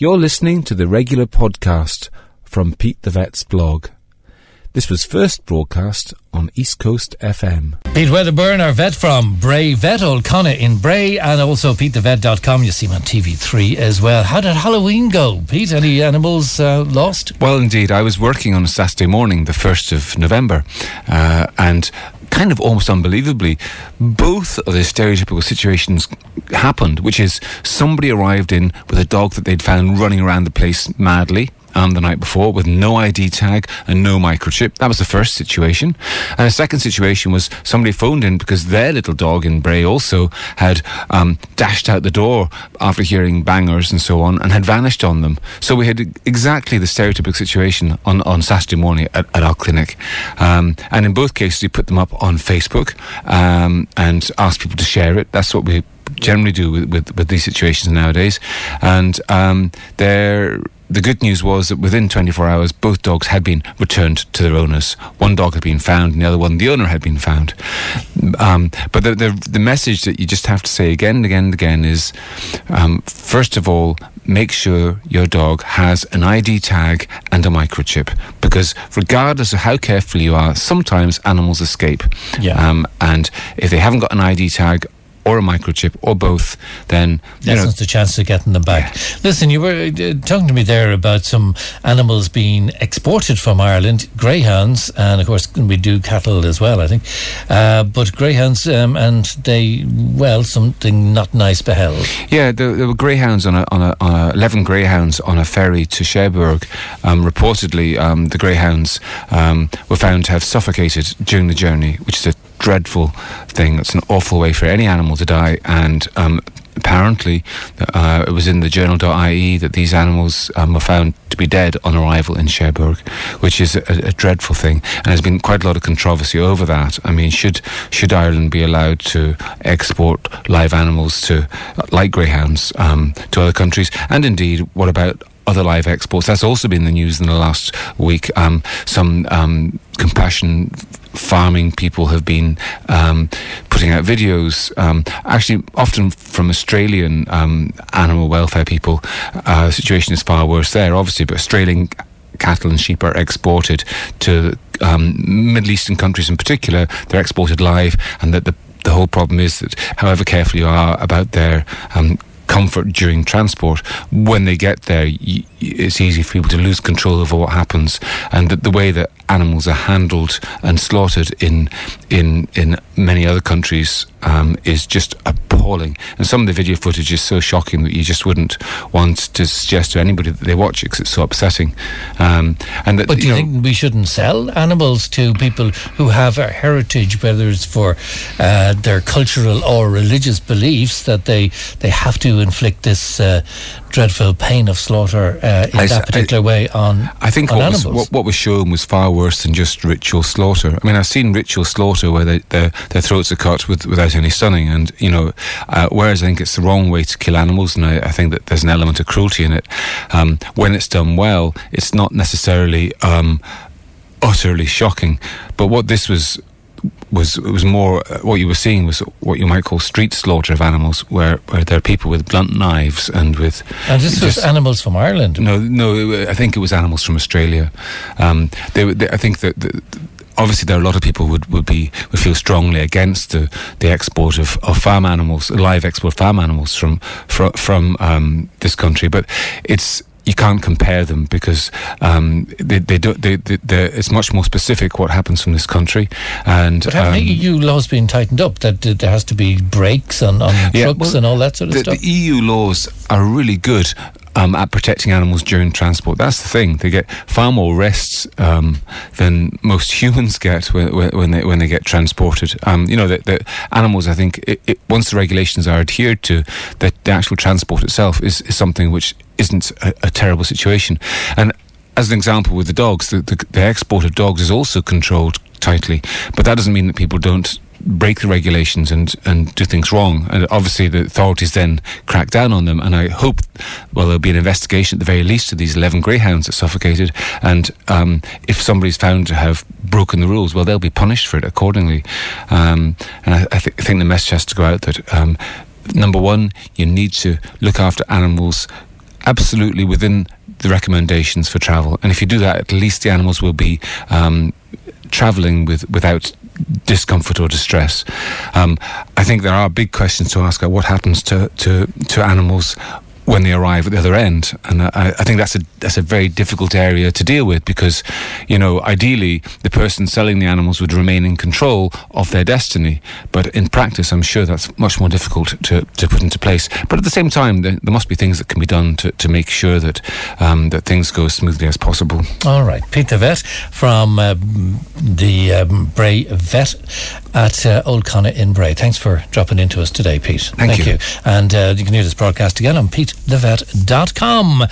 You're listening to the regular podcast from Pete the Vet's blog. This was first broadcast on East Coast FM. Pete Wedderburn, our vet from Bray Vet, Old Connor in Bray, and also PeteTheVet.com. You see him on TV3 as well. How did Halloween go, Pete? Any animals uh, lost? Well, indeed. I was working on a Saturday morning, the 1st of November, uh, and kind of almost unbelievably, both of the stereotypical situations happened, which is somebody arrived in with a dog that they'd found running around the place madly um, the night before with no ID tag and no microchip. That was the first situation. And the second situation was somebody phoned in because their little dog in Bray also had um, dashed out the door after hearing bangers and so on and had vanished on them. So we had exactly the stereotypical situation on, on Saturday morning at, at our clinic. Um, and in both cases, we put them up on Facebook um, and asked people to share it. That's what we generally do with, with, with these situations nowadays. And um, they're the good news was that within 24 hours, both dogs had been returned to their owners. One dog had been found, and the other one, the owner, had been found. Um, but the, the, the message that you just have to say again and again and again is, um, first of all, make sure your dog has an ID tag and a microchip because regardless of how careful you are, sometimes animals escape. Yeah. Um, and if they haven't got an ID tag or a microchip or both, then That's the chance of getting them back. Listen, you were uh, talking to me there about some animals being exported from Ireland, greyhounds, and of course we do cattle as well, I think. Uh, but greyhounds, um, and they, well, something not nice beheld. Yeah, there, there were greyhounds on a, on a, on a eleven greyhounds on a ferry to Cherbourg. Um, reportedly, um, the greyhounds um, were found to have suffocated during the journey, which is a dreadful thing. It's an awful way for any animal to die, and um, apparently uh, it was in the journal.ie that these animals um, were found to be dead on arrival in Cherbourg, which is a, a, dreadful thing. And there's been quite a lot of controversy over that. I mean, should should Ireland be allowed to export live animals to, like greyhounds, um, to other countries? And indeed, what about other live exports. That's also been the news in the last week. Um, some um, compassion farming people have been um, putting out videos, um, actually often from Australian um, animal welfare people. Uh, situation is far worse there, obviously, but Australian cattle and sheep are exported to um, Middle Eastern countries in particular. They're exported live, and that the the whole problem is that however careful you are about their um, comfort during transport, when they get there, it's easy for people to lose control over what happens, and that the way that animals are handled and slaughtered in in in many other countries um, is just appalling. And some of the video footage is so shocking that you just wouldn't want to suggest to anybody that they watch it because it's so upsetting. Um, and that, But do you know, think we shouldn't sell animals to people who have a heritage, whether it's for uh, their cultural or religious beliefs, that they they have to inflict this uh, dreadful pain of slaughter uh, in I that particular way on I think on what was, animals? what, what was shown was far worse than just ritual slaughter. I mean, I've seen ritual slaughter where they, their their throats are cut with, without any stunning, and you know, uh, whereas I think it's the wrong way to kill animals, and I, I think that there's an element of cruelty in it. Um, when it's done well, it's not necessarily um, utterly shocking. But what this was was it was more uh, what you were seeing was what you might call street slaughter of animals, where where there are people with blunt knives and with and this was animals from Ireland. no, no. I think it was animals from Australia. Um, they, they, I think that. The, Obviously, there are a lot of people would, would be would feel strongly against the, the export of, of farm animals, live export of farm animals from from, from um, this country. But it's you can't compare them because um, they, they don't. They, it's much more specific what happens from this country. And But haven't um, EU laws been tightened up that uh, there has to be brakes on, on Yeah, trucks well, and all that sort of the, stuff? the EU laws are really good um, at protecting animals during transport. That's the thing; they get far more rests um, than most humans get when, when they when they get transported. Um, you know, the, the animals. I think it, it, once the regulations are adhered to, that the actual transport itself is, is something which isn't a, a terrible situation. And as an example, with the dogs, the, the, the export of dogs is also controlled tightly, but that doesn't mean that people don't break the regulations and, and do things wrong. And obviously, the authorities then crack down on them. And I hope, well, there'll be an investigation at the very least of these 11 greyhounds that suffocated. And um, if somebody's found to have broken the rules, well, they'll be punished for it accordingly. Um, and I, I, th- I think the message has to go out that um, number one, you need to look after animals absolutely within the recommendations for travel. And if you do that, at least the animals will be um, traveling with without discomfort or distress. Um, I think there are big questions to ask: about what happens to, to, to animals when they arrive at the other end. And I, I, think that's a that's a very difficult area to deal with because, you know, ideally the person selling the animals would remain in control of their destiny. But in practice, I'm sure that's much more difficult to, to put into place. But at the same time, there, there must be things that can be done to, to make sure that um, that things go as smoothly as possible. All right, Pete the vet from uh, the um, Bray Vet at uh, Old Connor in Bray. Thanks for dropping into us today, Pete. Thank, Thank you. you. And uh, you can hear this broadcast again on Pete thevet.com.